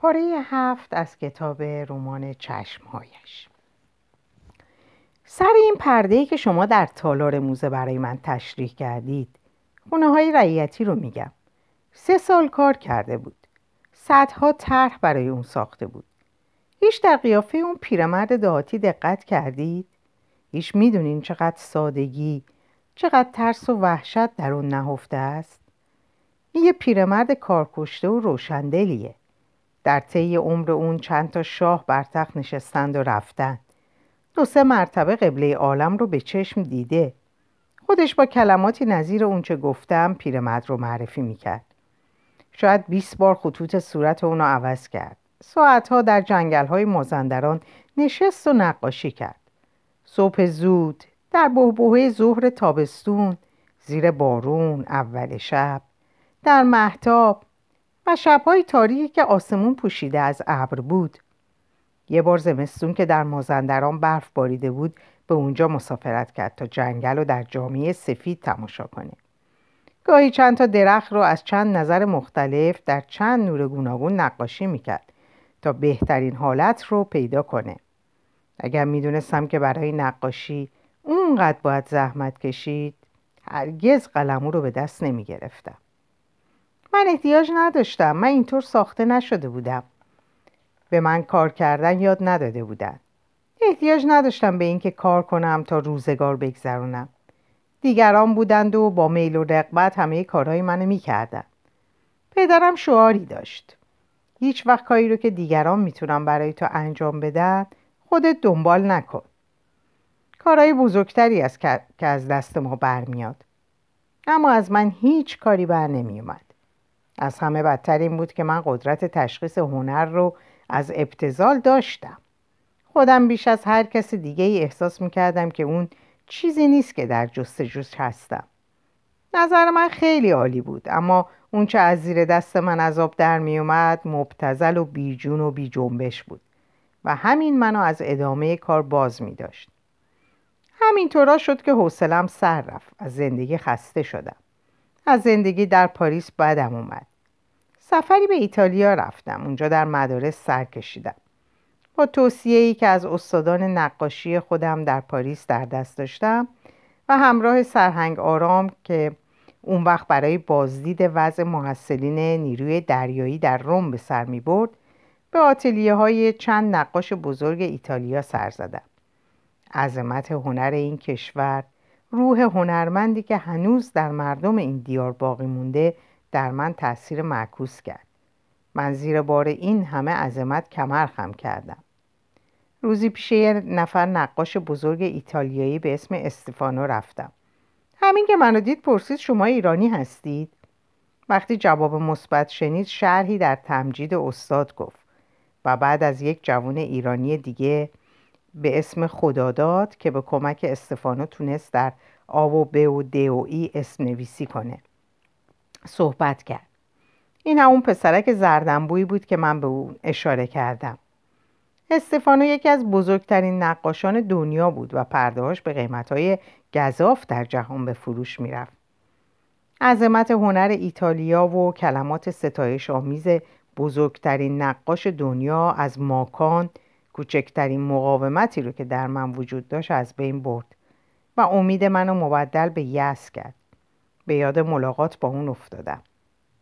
پاره هفت از کتاب رمان چشمهایش. سر این پرده که شما در تالار موزه برای من تشریح کردید خونه های رعیتی رو میگم. سه سال کار کرده بود. صدها طرح برای اون ساخته بود. هیچ در قیافه اون پیرمرد دهاتی دقت کردید؟ هیچ می‌دونین چقدر سادگی چقدر ترس و وحشت در اون نهفته است؟ این یه پیرمرد کارکشته و روشندلیه. در طی عمر اون چند تا شاه بر تخت نشستند و رفتند. دو سه مرتبه قبله عالم رو به چشم دیده. خودش با کلماتی نظیر اونچه گفتم پیرمرد رو معرفی می‌کرد. شاید 20 بار خطوط صورت اونو عوض کرد. ساعتها در جنگل های مازندران نشست و نقاشی کرد. صبح زود در بهبوه ظهر تابستون زیر بارون اول شب. در محتاب و شبهای تاریکی که آسمون پوشیده از ابر بود. یه بار زمستون که در مازندران برف باریده بود به اونجا مسافرت کرد تا جنگل رو در جامعه سفید تماشا کنه. گاهی چند تا درخت رو از چند نظر مختلف در چند نور گوناگون نقاشی می‌کرد تا بهترین حالت رو پیدا کنه. اگر می‌دونستم که برای نقاشی اونقدر باید زحمت کشید هرگز قلمو رو به دست نمی‌گرفتم. من احتیاج نداشتم. من اینطور ساخته نشده بودم. به من کار کردن یاد نداده بودن. احتیاج نداشتم به اینکه کار کنم تا روزگار بگذرونم. دیگران بودند و با میل و رقبت همه کارهای منو می‌کردن. پدرم شعاری داشت. هیچ وقت کاری رو که دیگران می‌تونن برای تو انجام بدن خودت دنبال نکن. کارهای بزرگتری است که از دست ما برمیاد. اما از من هیچ کاری بر نمیومد از همه بدتر این بود که من قدرت تشخیص هنر رو از ابتزال داشتم. خودم بیش از هر کس دیگه ای احساس می‌کردم که اون چیزی نیست که در جستجوش هستم. نظر من خیلی عالی بود اما اون چه از زیر دست من عذاب در میومد مبتزل و بیجون و بی جنبش بود و همین منو از ادامه کار باز می داشت همینطورا شد که حوصلم سر رفت از زندگی خسته شدم. از زندگی در پاریس بدم اومد. سفری به ایتالیا رفتم اونجا در مدارس سر کشیدم. با توصیه ای که از استادان نقاشی خودم در پاریس در دست داشتم و همراه سرهنگ آرام که اون وقت برای بازدید وضع محصلین نیروی دریایی در روم به سر می برد به آتلیه های چند نقاش بزرگ ایتالیا سر زدم. عظمت هنر این کشور روح هنرمندی که هنوز در مردم این دیار باقی مونده در من تاثیر معکوس کرد. من زیر بار این همه عظمت کمر خم کردم. روزی پیش یه نفر نقاش بزرگ ایتالیایی به اسم استفانو رفتم. همین که منو دید پرسید شما ایرانی هستید؟ وقتی جواب مثبت شنید شرحی در تمجید استاد گفت و بعد از یک جوان ایرانی دیگه به اسم خداداد که به کمک استفانو تونست در آب و ب و د و ای اسم نویسی کنه. صحبت کرد. این همون پسرک زردنبویی بود که من به اون اشاره کردم. استفانو یکی از بزرگترین نقاشان دنیا بود و پردهاش به قیمتهای گذاف در جهان به فروش می‌رفت. عظمت هنر ایتالیا و کلمات ستایش آمیز بزرگترین نقاش دنیا از ماکان کوچکترین مقاومتی رو که در من وجود داشت از بین برد و امید منو مبدل به یس کرد. به یاد ملاقات با اون افتادم.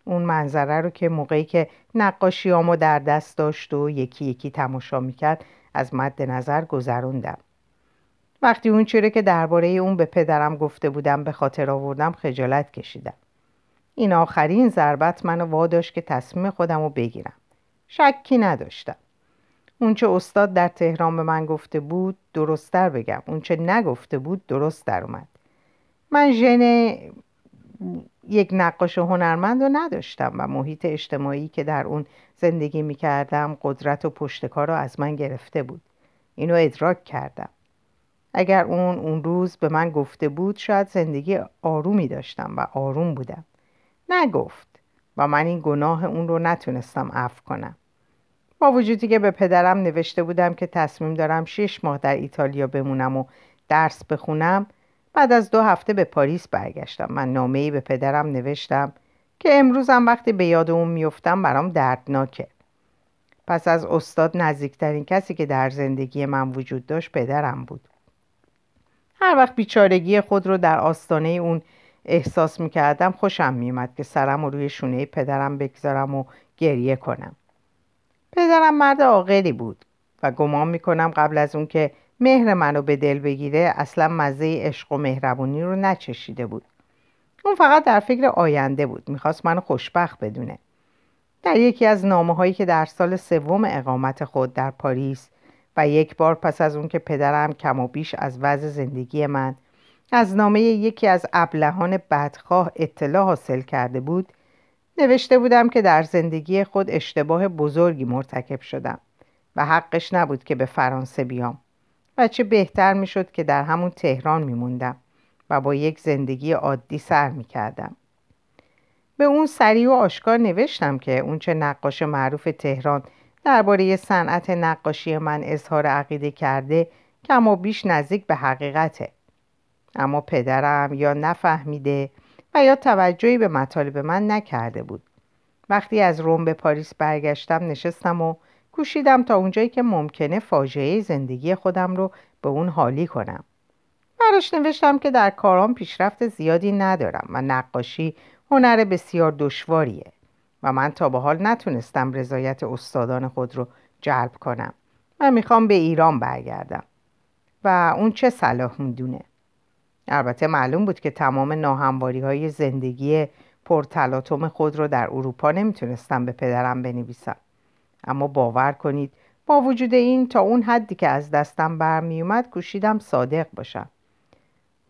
اون منظره رو که موقعی که نقاشیامو در دست داشت و یکی یکی تماشا می‌کرد از مد نظر گذروندم. وقتی اون چیره که درباره اون به پدرم گفته بودم به خاطر آوردم خجالت کشیدم. این آخرین ضربت منو واداشت که تصمیم خودم رو بگیرم. شکی نداشتم. اونچه استاد در تهران به من گفته بود درستتر بگم. اونچه نگفته بود درست در اومد. من ژن یک نقاش هنرمند رو نداشتم و محیط اجتماعی که در اون زندگی می کردم قدرت و پشتکار رو از من گرفته بود. اینو ادراک کردم. اگر اون اون روز به من گفته بود شاید زندگی آرومی داشتم و آروم بودم. نگفت و من این گناه اون رو نتونستم عفو کنم. با وجودی که به پدرم نوشته بودم که تصمیم دارم شش ماه در ایتالیا بمونم و درس بخونم بعد از دو هفته به پاریس برگشتم. من نامه ای به پدرم نوشتم که امروزم وقتی به یاد اون میفتم برام دردناکه. پس از استاد نزدیکترین کسی که در زندگی من وجود داشت پدرم بود. هر وقت بیچارگی خود رو در آستانه اون احساس می‌کردم خوشم میومد که سرم رو روی شونه پدرم بگذارم و گریه کنم. پدرم مرد عاقلی بود و گمان می‌کنم قبل از اون که مهر منو به دل بگیره اصلا مزه عشق و مهربونی رو نچشیده بود. اون فقط در فکر آینده بود می‌خواست منو خوشبخت بدونه. در یکی از نامه هایی که در سال سوم اقامت خود در پاریس و یک بار پس از اون که پدرم کم و بیش از وضع زندگی من از نامه یکی از ابلهان بدخواه اطلاع حاصل کرده بود نوشته بودم که در زندگی خود اشتباه بزرگی مرتکب شدم و حقش نبود که به فرانسه بیام. و چه بهتر می‌شد که در همون تهران میموندم و با یک زندگی عادی سر می‌کردم. به اون سریع و آشکار نوشتم که اون چه نقاش معروف تهران درباره صنعت نقاشی من اظهار عقیده کرده کم و بیش نزدیک به حقیقته. اما پدرم یا نفهمیده و یا توجهی به مطالب من نکرده بود. وقتی از روم به پاریس برگشتم نشستم و کوشیدم تا اونجایی که ممکنه فاجعه زندگی خودم رو به اون حالی کنم. براش نوشتم که در کارام پیشرفت زیادی ندارم و نقاشی هنر بسیار دشواریه و من تا به حال نتونستم رضایت استادان خود رو جلب کنم و می‌خوام به ایران برگردم. و اون چه صلاح می‌دونه؟ البته معلوم بود که تمام ناهمواری های زندگی پرتلاطم خود رو در اروپا نمی‌تونستم به پدرم بنویسم. اما باور کنید با وجود این تا اون حدی که از دستم برمیومد کوشیدم صادق باشم.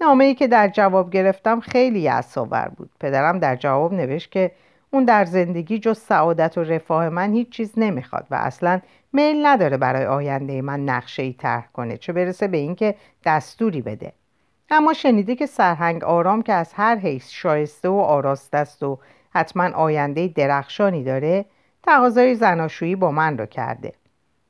نامه ای که در جواب گرفتم خیلی یعصاور بود. پدرم در جواب نوشت که اون در زندگی جز سعادت و رفاه من هیچ چیز نمی‌خواد و اصلا میل نداره برای آینده من نقشه ای طرح کنه چه برسه به اینکه دستوری بده. اما شنیده که سرهنگ آرام که از هر حیث شایسته و آراسته است و حتما آینده درخشانی داره تقاضای زناشویی با من رو کرده.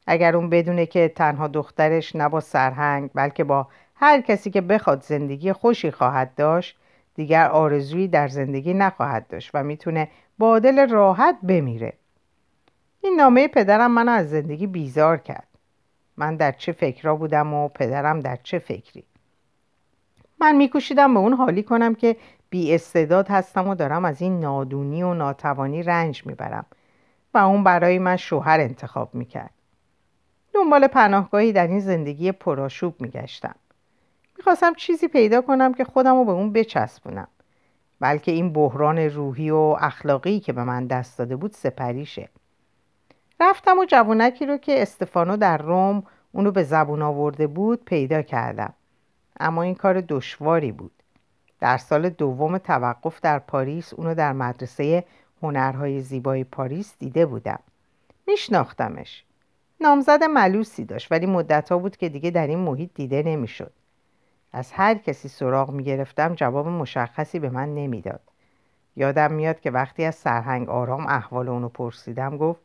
اگر اون بدونه که تنها دخترش نه با سرهنگ بلکه با هر کسی که بخواد زندگی خوشی خواهد داشت دیگر آرزویی در زندگی نخواهد داشت و می‌تونه با دل راحت بمیره. این نامه پدرم منو از زندگی بیزار کرد. من در چه فکرها بودم و پدرم در چه فکری؟ من میکوشیدم به اون حالی کنم که بی استعداد هستم و دارم از این نادونی و ناتوانی رنج می‌برم. و اون برای من شوهر انتخاب می‌کرد. دنبال پناهگاهی در این زندگی پرآشوب میگشتم. می‌خواستم چیزی پیدا کنم که خودم رو به اون بچسبونم. بلکه این بحران روحی و اخلاقی که به من دست داده بود سپریشه. رفتم و جوونکی رو که استفانو در روم اونو به زبون آورده بود پیدا کردم. اما این کار دشواری بود. در سال دوم توقف در پاریس اونو در مدرسه هنرهای زیبای پاریس دیده بودم. میشناختمش. نامزد ملوسی داشت ولی مدتها بود که دیگه در این محیط دیده نمی‌شد. از هر کسی سراغ می گرفتم جواب مشخصی به من نمی‌داد. یادم میاد که وقتی از سرهنگ آرام احوال اونو پرسیدم گفت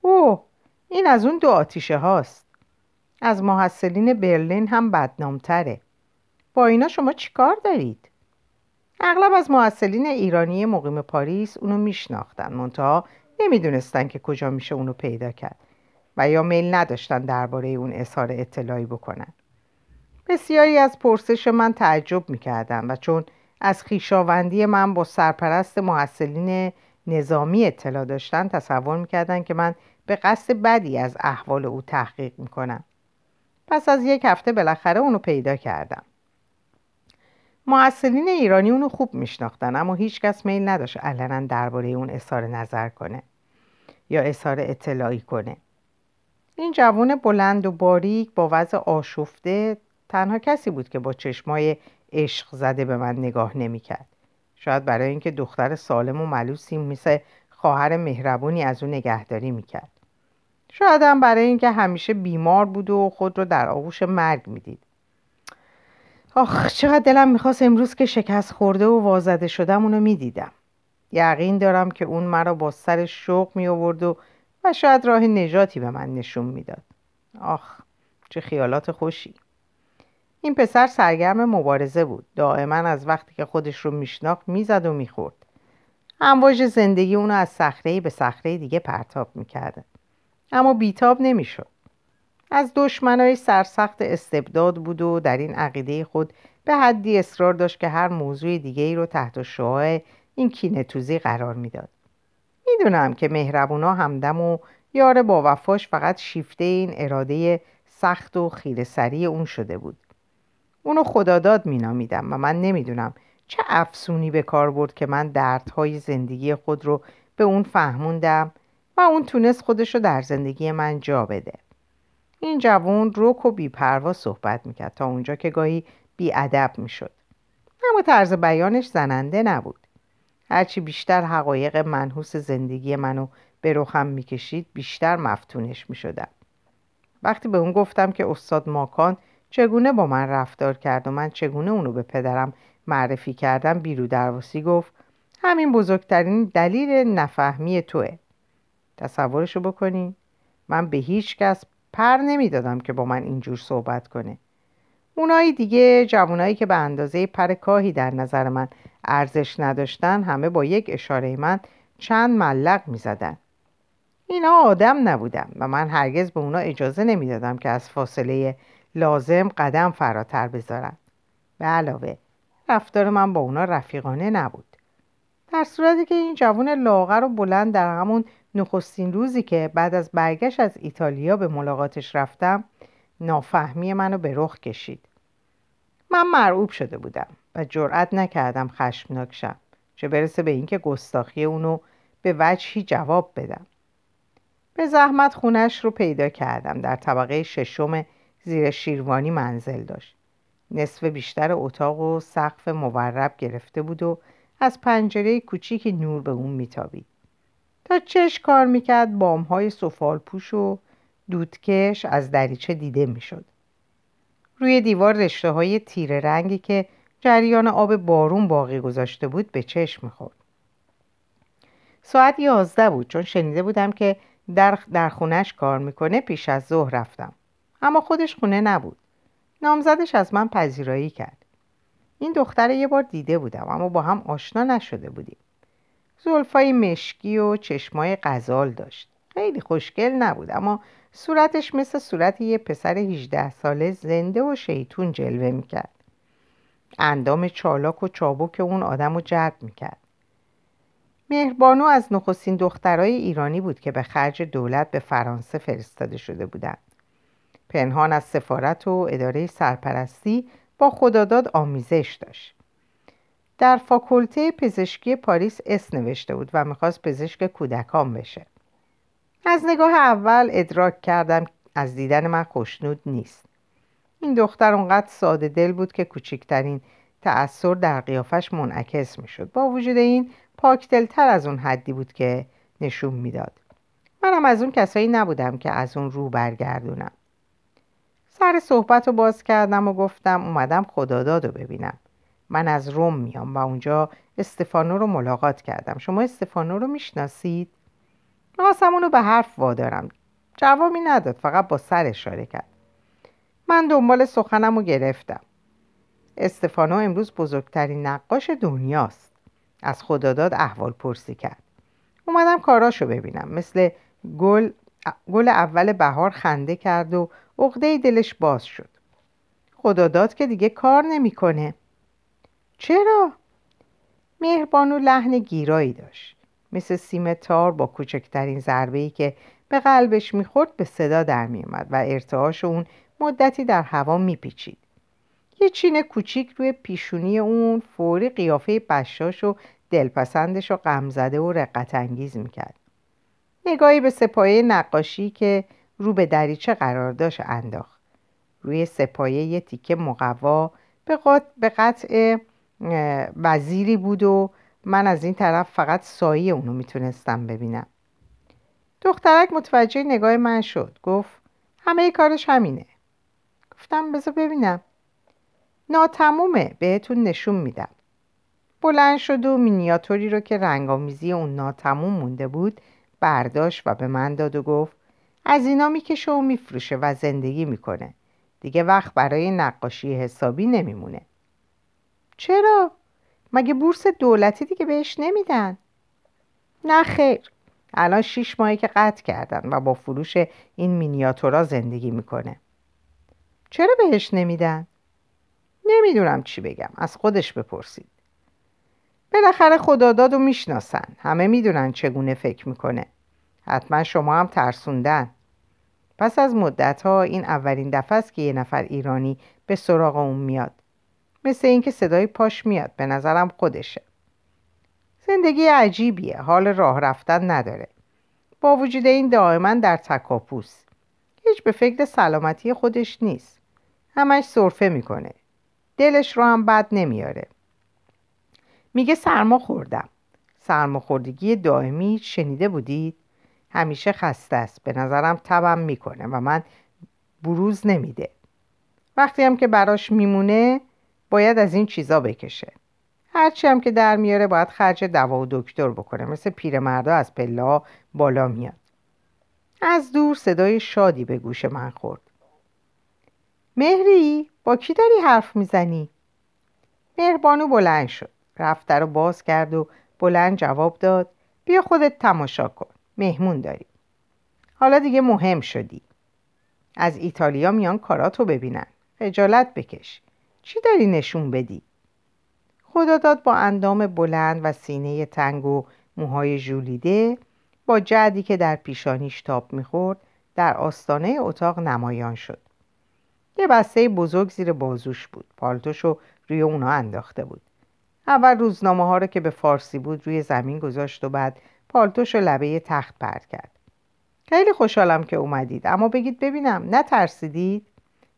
اوه این از اون دو آتیشه هاست. از محصلین برلین هم بدنامتره. با اینا شما چیکار دارید؟ اغلب از محصلین ایرانی مقیم پاریس اونو میشناختن. منتها نمی‌دونستن که کجا میشه اونو پیدا کرد و یا میل نداشتن درباره اون اظهار اطلاعی بکنن. بسیاری از پرسش من تعجب می‌کردن و چون از خیشاوندی من با سرپرست محصلین نظامی اطلاع داشتن تصور می‌کردن که من به قصد بدی از احوال او تحقیق می‌کنم. پس از یک هفته بالاخره اونو پیدا کردم. محصلین ایرانی اونو خوب میشناختن اما هیچکس میل نداشت علنا درباره اون اظهار نظر کنه یا اظهار اطلاعی کنه. این جوان بلند و باریک با وضع آشفته تنها کسی بود که با چشمای عشق زده به من نگاه نمی‌کرد. شاید برای اینکه دختر سالم و ملوسی مثل خواهر مهربونی از او نگهداری می‌کرد. شاید هم برای اینکه همیشه بیمار بود و خود رو در آغوش مرگ می‌دید. آخ چقدر دلم می‌خواست امروز که شکست خورده و وازده شدم اونو می‌دیدم. یقین دارم که اون مرا با سر شوق می آورد و و شاید راه نجاتی به من نشون می‌داد. آخ چه خیالات خوشی. این پسر سرگرم مبارزه بود. دائما از وقتی که خودش رو میشناخت می‌زد و می‌خورد. امواج زندگی اونو از صخره به صخره دیگه پرتاب می‌کرده. اما بیتاب نمی‌شد. از دشمنای سرسخت استبداد بود و در این عقیده خود به حدی اصرار داشت که هر موضوع دیگه ای رو تحت شعاع این کینتوزی قرار می‌داد. می‌دونم که مهربونا همدم و یار با وفاش فقط شیفته این اراده سخت و خیره سری اون شده بود. اونو خداداد مینامیدم و من نمی‌دونم چه افسونی به کار برد که من دردهای زندگی خود رو به اون فهموندم و اون تونست خودش رو در زندگی من جا بده. این جوون روک و بیپروا صحبت می‌کرد تا اونجا که گاهی بیادب می‌شد. اما طرز بیانش زننده نبود. هرچی بیشتر حقایق منحوس زندگی منو به رخم می‌کشید بیشتر مفتونش می‌شدم. وقتی به اون گفتم که استاد ماکان چگونه با من رفتار کرد و من چگونه اونو به پدرم معرفی کردم بیرو درواسی گفت همین بزرگترین دلیل نفهمی توه. تصورشو بکنی من به هیچ کس پر نمی‌دادم که با من اینجور صحبت کنه. اونایی دیگه جوانایی که به اندازه پر کاهی در نظر من ارزش نداشتن همه با یک اشاره من چند ملق می زدن. اینا آدم نبودم و من هرگز به اونا اجازه نمی‌دادم که از فاصله لازم قدم فراتر بذارن. به علاوه رفتار من با اونا رفیقانه نبود. در صورتی که این جوان لاغر و بلند در همون نخستین روزی که بعد از برگشت از ایتالیا به ملاقاتش رفتم نافهمی منو به رخ کشید. من مرعوب شده بودم و جرأت نکردم خشمناک شم چه برسه به اینکه گستاخی اونو به وجهی جواب بدم. به زحمت خونش رو پیدا کردم در طبقه ششم زیر شیروانی منزل داشت. نصف بیشتر اتاق و سقف مورب گرفته بود و از پنجره کوچیکی نور به اون میتابید. تا چش کار می‌کرد بامهای سفال پوش و دودکش از دریچه دیده می‌شد. روی دیوار رشته های تیره رنگی که جریان آب بارون باقی گذاشته بود به چشم می‌خورد. ساعت یازده بود. چون شنیده بودم که در, در خونش کار می‌کنه پیش از ظهر رفتم. اما خودش خونه نبود. نامزدش از من پذیرایی کرد. این دختر یه بار دیده بودم اما با هم آشنا نشده بودیم. زلفای مشکی و چشمای غزال داشت. خیلی خوشگل نبود اما صورتش مثل صورت یه پسر 18 ساله زنده و شیطون جلوه می‌کرد. اندام چالاک و چابک اون آدم رو جلب می‌کرد. مهربانو از نخستین دخترای ایرانی بود که به خرج دولت به فرانسه فرستاده شده بودند. پنهان از سفارت و اداره سرپرستی با خداداد آمیزش داشت. در فاکولته پزشکی پاریس اس نوشته بود و می‌خواست پزشک کودکان بشه. از نگاه اول ادراک کردم از دیدن من خوشنود نیست. این دختر اونقدر ساده دل بود که کوچکترین تأثیر در قیافش منعکس می‌شد. با وجود این پاکدلتر از اون حدی بود که نشون می‌داد. منم از اون کسایی نبودم که از اون رو برگردونم. سر صحبت رو باز کردم و گفتم اومدم خداداد رو ببینم. من از روم میام و اونجا استفانو رو ملاقات کردم. شما استفانو رو می‌شناسید؟ می‌خواستم اونو به حرف وادارم. جوابی نداد فقط با سر اشاره کرد. من دنبال سخنم رو گرفتم. استفانو امروز بزرگترین نقاش دنیاست. از خداداد احوال پرسی کرد. اومدم کاراشو ببینم. مثل گل گل اول بهار خنده کرد و عقده دلش باز شد. خداداد که دیگه کار نمی‌کنه. چرا؟ مهربانو لحن گیرایی داشت. مثل سیم تار با کوچکترین ضربه ای که به قلبش می‌خورد به صدا در میومد و ارتعاش اون مدتی در هوا میپیچید. یه چین کوچیک روی پیشونی اون فوری قیافه بشاش و دلپسندش رو غمزده و رقت انگیز می‌کرد. نگاهی به سپایه نقاشی که رو به دریچه قرار داشت انداخت. روی سپایه یه تیکه مقوا به قطع وزیری بود و من از این طرف فقط سایه اونو می‌تونستم ببینم. دخترک متوجه نگاه من شد. گفت همه کارش همینه. گفتم بذار ببینم. ناتمومه بهتون نشون میدم. بلند شد و مینیاتوری رو که رنگامیزی اون ناتموم مونده بود برداشت و به من داد و گفت از اینا می‌کشه و میفروشه و زندگی می‌کنه. دیگه وقت برای نقاشی حسابی نمیمونه. چرا؟ مگه بورس دولتی دیگه بهش نمیدن؟ نه خیر. الان شیش ماهی که قطع کردن و با فروش این مینیاتورا زندگی می‌کنه. چرا بهش نمیدن؟ نمی‌دونم چی بگم. از خودش بپرسید. بالاخره خداداد رو می‌شناسن. همه می‌دونن چگونه فکر می‌کنه. حتما شما هم ترسوندن. پس از مدت ها این اولین دفعه است که یه نفر ایرانی به سراغ اون میاد. مثل اینکه صدای پاش میاد به نظرم خودشه. زندگی عجیبیه حال راه رفتن نداره. با وجود این دائما در تکاپوس. هیچ به فکر سلامتی خودش نیست. همش صرفه می‌کنه. دلش رو هم بد نمیاره. میگه سرما خوردم. سرماخوردگی دائمی شنیده بودید؟ همیشه خسته است. به نظرم تبم می‌کنه و من بروز نمیده. وقتی هم که براش میمونه باید از این چیزا بکشه. هرچی هم که در میاره باید خرج دوا و دکتر بکنه. مثل پیرمردا از پله بالا میاد. از دور صدای شادی به گوش من خورد. مهری با کی داری حرف می‌زنی؟ مهربانو بلند شد. رفت رو باز کرد و بلند جواب داد. بیا خودت تماشا کن. مهمون داری. حالا دیگه مهم شدی. از ایتالیا میان کاراتو ببینن. خجالت بکش. چی داری نشون بدی؟ خدا داد با اندام بلند و سینه تنگ و موهای ژولیده با جعدی که در پیشانیش تاب می‌خورد در آستانه اتاق نمایان شد. یه بسته بزرگ زیر بازوش بود. پالتوشو روی اونا انداخته بود. اول روزنامه ها رو که به فارسی بود روی زمین گذاشت و بعد پالتوشو لبه تخت پرد کرد. خیلی خوشحالم که اومدید اما بگید ببینم. نترسیدید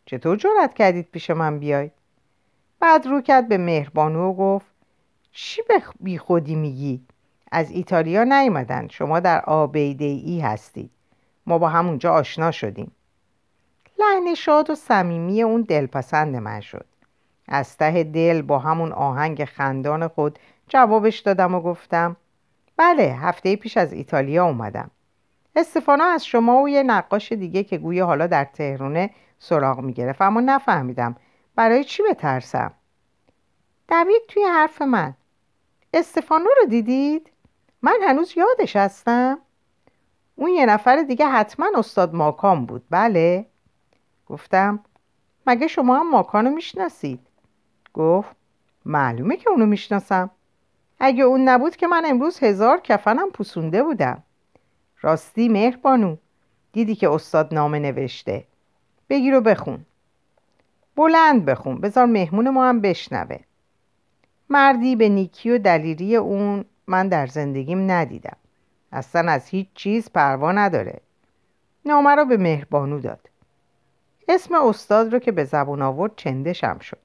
چطور جرأت کردید پیش من بیاید؟ بعد رو کرد به مهربانو و گفت چی به بی خودی میگی؟ از ایتالیا نیومدن شما در آبیده ای هستید ما با همونجا آشنا شدیم. لحن شاد و صمیمی اون دلپسند من شد. از ته دل با همون آهنگ خندان خود جوابش دادم و گفتم بله هفته پیش از ایتالیا اومدم. استفانا از شما و یه نقاش دیگه که گویا حالا در تهرونه سراغ می‌گرفت اما نفهمیدم برای چی بترسم دوید توی حرف من استفانو رو دیدید؟ من هنوز یادش هستم؟ اون یه نفر دیگه حتما استاد ماکان بود بله؟ گفتم مگه شما هم ماکان رو می‌شناسید؟ گفت معلومه که اونو می‌شناسم اگه اون نبود که من امروز هزار کفنم پوسونده بودم راستی مهربانو دیدی که استاد نامه نوشته بگیر و بخون بلند بخون بذار مهمون ما هم بشنوه. مردی به نیکی و دلیری اون من در زندگیم ندیدم. اصلا از هیچ چیز پروا نداره. نامه رو به مهربانو داد. اسم استاد رو که به زبون آورد چندشم شد.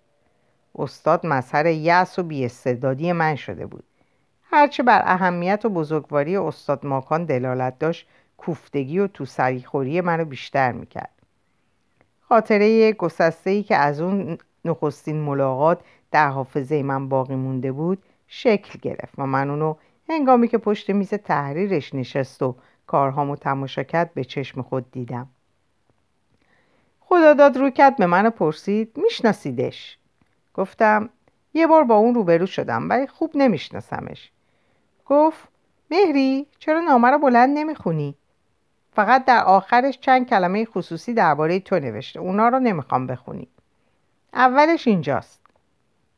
استاد مظهر یأس و بیاستعدادی من شده بود. هرچه بر اهمیت و بزرگواری استاد ماکان دلالت داشت کوفتگی و تو سریخوری منو بیشتر می‌کرد. خاطره گسسته ای که از اون نخستین ملاقات در حافظه من باقی مونده بود شکل گرفت و من اونو هنگامی که پشت میز تحریرش نشست و کارهامو تماشا کرد به چشم خود دیدم. خدا داد رو کرد به من پرسید میشناسیدش؟ گفتم یه بار با اون روبرو شدم ولی خوب نمیشناسمش. گفت مهری چرا نامه رو بلند نمی‌خونی؟ فقط در آخرش چند کلمه خصوصی درباره تو نوشته. اونا رو نمی‌خوام بخونی. اولش اینجاست.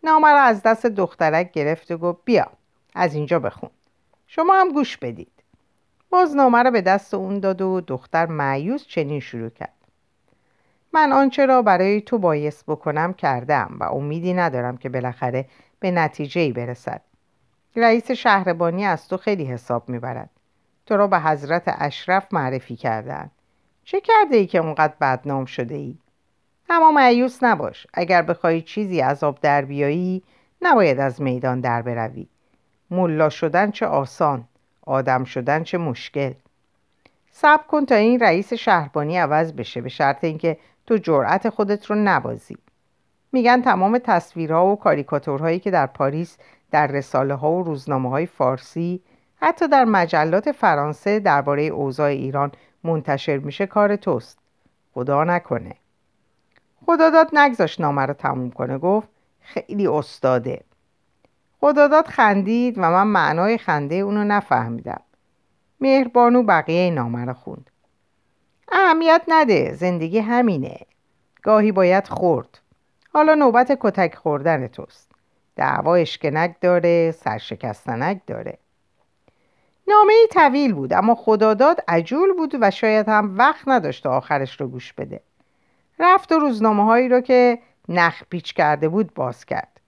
نامه رو از دست دخترک گرفت و گفت بیا از اینجا بخون. شما هم گوش بدید. باز نامه رو به دست اون داد و دختر معیوس چنین شروع کرد. من آنچه را برای تو بایست بکنم کردم و امیدی ندارم که بالاخره به نتیجه ای برسد. رئیس شهربانی از تو خیلی حساب می‌برد. تو را به حضرت اشرف معرفی کردن چه کرده ای که اونقدر بدنام شده ای؟ اما معیوس نباش. اگر بخوای چیزی از آب در بیایی نباید از میدان در بروی. ملا شدن چه آسان آدم شدن چه مشکل. صبر کن تا این رئیس شهربانی عوض بشه به شرط اینکه تو جرأت خودت رو نبازی. میگن تمام تصویرها و کاریکاتورهایی که در پاریس در رساله ها و روزنامه های فارسی حتی در مجلات فرانسه درباره اوضاع ایران منتشر میشه کار توست. خدا نکنه. خدا داد نگذاش نامه رو تموم کنه. گفت خیلی استاده. خداداد خندید و من معنای خنده اونو نفهمیدم. مهربانو بقیه نامه رو خوند. اهمیت نده زندگی همینه. گاهی باید خورد. حالا نوبت کتک خوردن توست. دعوا اشکنک داره سرشکستنک داره. نامه طویل بود اما خداداد عجول بود و شاید هم وقت نداشت آخرش رو گوش بده. رفت و روزنامه هایی رو که نخ پیچ کرده بود باز کرد.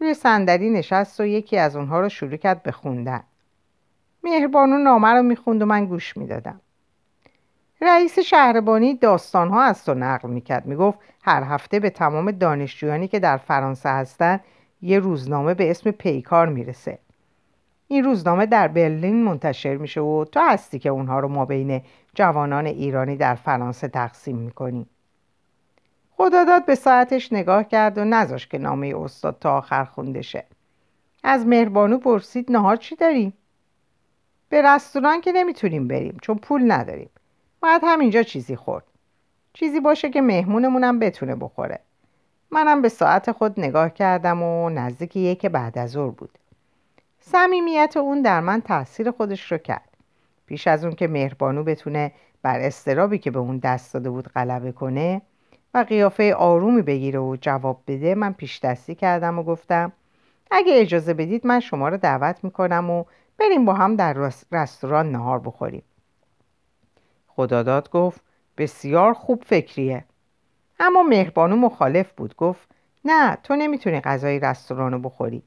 روی صندلی نشست و یکی از اونها رو شروع کرد به خوندن. مهربانو نامه رو می‌خوند و من گوش می‌دادم. رئیس شهربانی داستانها از تو نقل می‌کرد. می‌گفت هر هفته به تمام دانشجویانی که در فرانسه هستن یه روزنامه به اسم پیکار می‌رسه. این روزنامه در برلین منتشر میشه و تو هستی که اونها رو ما بین جوانان ایرانی در فرانسه تقسیم می‌کنیم خداداد به ساعتش نگاه کرد و نذاشت که نامه استاد تا آخر خونده شه. از مهربانو پرسید نهار چی داریم؟ به رستوران که نمی‌تونیم بریم چون پول نداریم. باید همینجا چیزی خورد. چیزی باشه که مهمونمونم بتونه بخوره. منم به ساعت خود نگاه کردم و نزدیک یک بعد از ظهر بود. صمیمیت اون در من تاثیر خودش رو کرد. پیش از اون که مهربانو بتونه بر استرابی که به اون دست داده بود غلبه کنه و قیافه آرومی بگیره و جواب بده من پیش دستی کردم و گفتم اگه اجازه بدید من شما رو دعوت می‌کنم و بریم با هم در رستوران نهار بخوریم. خداداد گفت بسیار خوب فکریه. اما مهربانو مخالف بود. گفت نه تو نمی‌تونی غذای رستوران رو بخوری.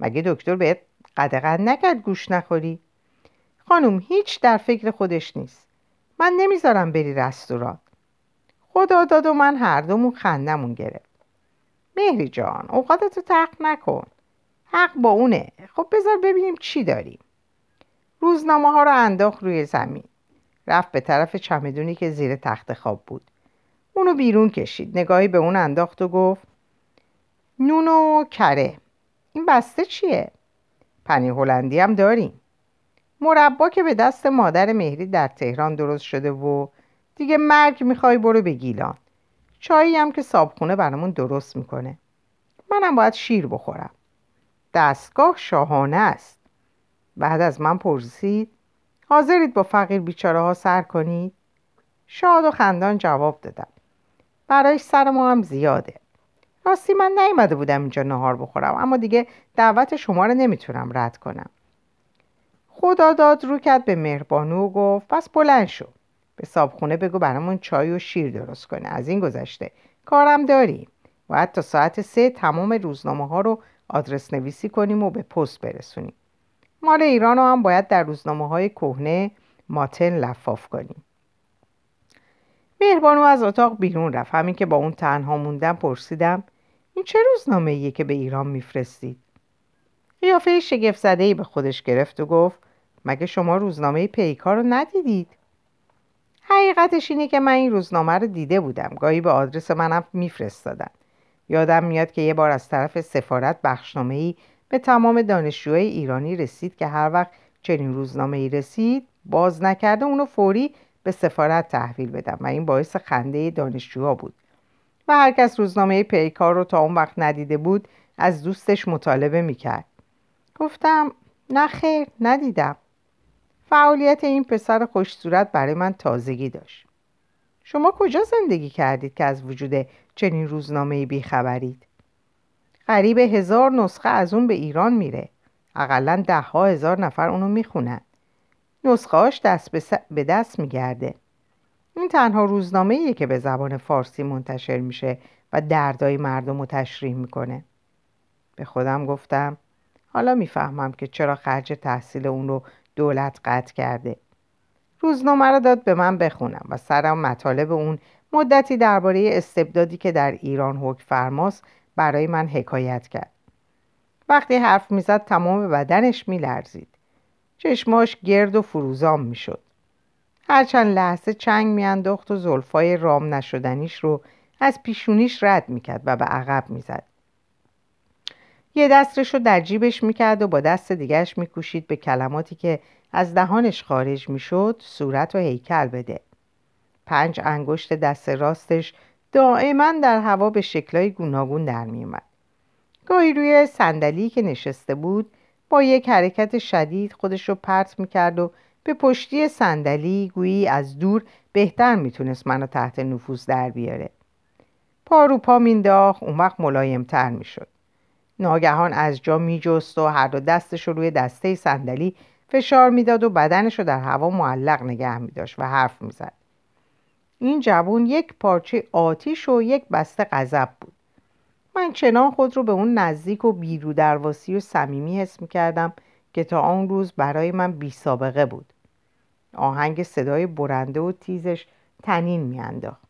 مگه دکتر بهت قدقن نکرد گوش نخوری. خانم هیچ در فکر خودش نیست. من نمی‌ذارم بری رستوران. خدا داد و من هر دومون خندمون گرفت. مهری جان اوقاتتو تق نکن. حق با اونه. خب بذار ببینیم چی داریم. روزنامه ها رو انداخت روی زمین. رفت به طرف چمدونی که زیر تخت خواب بود. اونو بیرون کشید. نگاهی به اون انداخت و گفت نون و کره. این بسته چیه؟ پنی هلندی هم داریم. مربا که به دست مادر مهری در تهران درست شده و دیگه مرگ می‌خوای برو به گیلان. چایی هم که صابخونه برامون درست می‌کنه. منم باید شیر بخورم. دستگاه شاهانه است. بعد از من پرسید حاضرید با فقیر بیچاره ها سر کنید؟ شاد و خندان جواب دادم. برای سر ما هم زیاده. راستی من نیومده بودم اینجا نهار بخورم اما دیگه دعوت شما رو نمی‌تونم رد کنم. خدا داد رو کرد به مهربانو و گفت پس بلند شو. به صابخونه بگو برامون چای و شیر درست کنه. از این گذشته کارم داریم. باید تا ساعت سه تمام روزنامه ها رو آدرس نویسی کنیم و به پست برسونیم. مال ایران رو هم باید در روزنامه های کهنه ماتن لفاف کنیم. مهربانو از اتاق بیرون رفت. همین که با اون تنها موندم پرسیدم این چه روزنامه ایه که به ایران میفرستید؟ قیافه شگفت زده ای به خودش گرفت و گفت مگه شما روزنامه پیکار رو ندیدید؟ حقیقتش اینه که من این روزنامه رو دیده بودم. گاهی به آدرس منم میفرستادن. یادم میاد که یه بار از طرف سفارت بخشنامه ای به تمام دانشجوهای ایرانی رسید که هر وقت چنین روزنامه ای رسید باز نکرده اونو فوری به سفارت تحویل بدم و این باعث خنده دانشجوها بود. و هر کس روزنامه پیکار رو تا اون وقت ندیده بود از دوستش مطالبه می‌کرد. گفتم نه خیر ندیدم. فعالیت این پسر خوش صورت برای من تازگی داشت. شما کجا زندگی کردید که از وجود چنین روزنامه بیخبرید؟ قریب هزار نسخه از اون به ایران میره. اقلا ده ها هزار نفر اونو می‌خونن. نسخهاش دست به دست میگرده. این تنها روزنامه ایه که به زبان فارسی منتشر میشه و دردای مردم رو تشریح می‌کنه. به خودم گفتم حالا می‌فهمم که چرا خرج تحصیل اون رو دولت قطع کرده. روزنامه رو داد به من بخونم و سرم مطالب اون مدتی درباره استبدادی که در ایران حکم فرماست برای من حکایت کرد. وقتی حرف می‌زد تمام بدنش میلرزید. چشماش گرد و فروزام می‌شد. هرچند لحظه چنگ میانداخت و زلفای رام نشدنیش رو از پیشونیش رد می‌کرد و به عقب می‌زد. یه دستش رو در جیبش می‌کرد و با دست دیگرش میکوشید به کلماتی که از دهانش خارج می‌شد صورت و هیکل بده. پنج انگشت دست راستش دائما در هوا به شکلای گوناگون در میومد گاهی روی صندلی که نشسته بود با یک حرکت شدید خودش رو پرت می‌کرد و به پشتی صندلی گویی از دور بهتر می‌تونست منو تحت نفوذ در بیاره. پا رو پا مینداخت اون وقت ملایمتر می‌شد. ناگهان از جا میجست و هر دو دستش رو روی دسته صندلی فشار می‌داد و بدنش رو در هوا معلق نگه میداشت و حرف می‌زد. این جوون یک پارچه آتیش و یک بسته غضب بود. من چنان خود رو به اون نزدیک و بیرو درواسی و صمیمی حس می‌کردم که تا آن روز برای من بی سابقه بود. آهنگ صدای برنده و تیزش تنین میانداخت.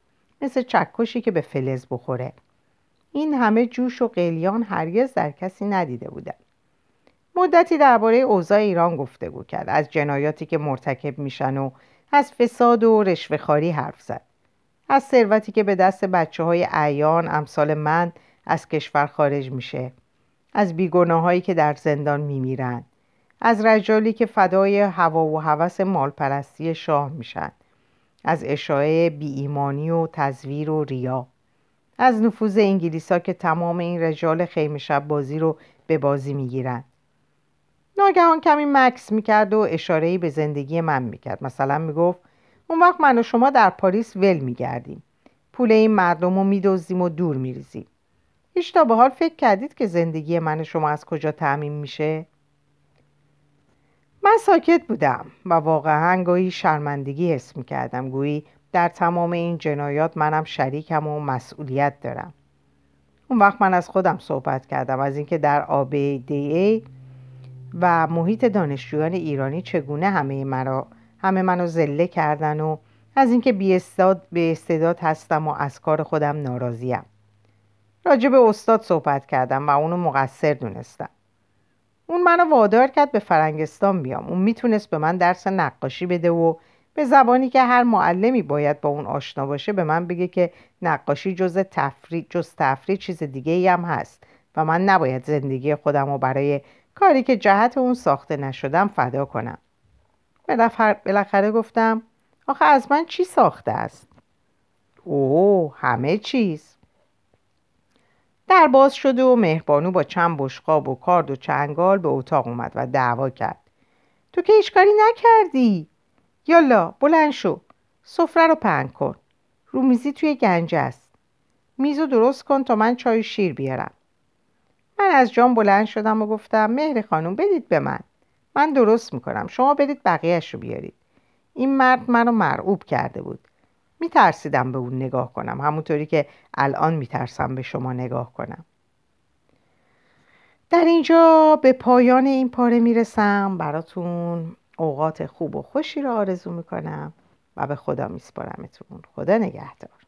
مثل چکشی که به فلز بخوره. این همه جوش و قلیان هرگز در کسی ندیده بودم مدتی درباره اوضاع ایران گفتگو کرد. از جنایاتی که مرتکب میشن و از فساد و رشوهخواری حرف زد. از ثروتی که به دست بچه های عیان امثال من از کشور خارج میشه. از بیگناهایی که در زندان میمیرند از رجالی که فدای هوا و هوس مالپرستی شاه میشن. از اشاعه ایمانی و تزویر و ریا. از نفوذ انگلیسا که تمام این رجال خیمه شب بازی رو به بازی می‌گیرند ناگهان کمی مکس می‌کرد و اشارهی به زندگی من می‌کرد. مثلا می‌گفت اون وقت من و شما در پاریس ول میگردیم. پول این مردم رو میدوزیم و دور میریزیم. هیچ تا به حال فکر کردید که زندگی من شما از کجا تعمین میشه؟ من ساکت بودم و واقعا گاهی شرمندگی حس می‌کردم. گویی در تمام این جنایات منم شریکم و مسئولیت دارم. اون وقت من از خودم صحبت کردم از اینکه در آب دی و محیط دانشجویان ایرانی چگونه همه مرا همه منو زله کردن و از اینکه بی استعداد هستم و از کار خودم ناراضیم. راجع به استاد صحبت کردم و اونو مقصر دونستم. اون منو وادار کرد به فرنگستان بیام. اون می‌تونست به من درس نقاشی بده و به زبانی که هر معلمی باید با اون آشنا باشه به من بگه که نقاشی جز تفریح جز تفریح چیز دیگه ای هم هست و من نباید زندگی خودم رو برای کاری که جهت اون ساخته نشدم فدا کنم. بالاخره گفتم آخه از من چی ساخته است؟ اوه همه چیز. در باز شده و مهربانو با چند بشقاب و کارد و چنگال به اتاق اومد و دعوا کرد. تو که هیچ کاری نکردی. یالا بلند شو. سفره رو پهن کن. رومیزی توی گنج است. میزو درست کن تا من چای شیر بیارم. من از جام بلند شدم و گفتم مهر خانم بدید به من. من درست می‌کنم. شما بدید بقیهش رو بیارید. این مرد منو مرعوب کرده بود. میترسیدم به اون نگاه کنم. همونطوری که الان میترسم به شما نگاه کنم. در اینجا به پایان این پاره می‌رسم. براتون اوقات خوب و خوشی رو آرزو می‌کنم و به خدا میسپارمتون. خدا نگهدار.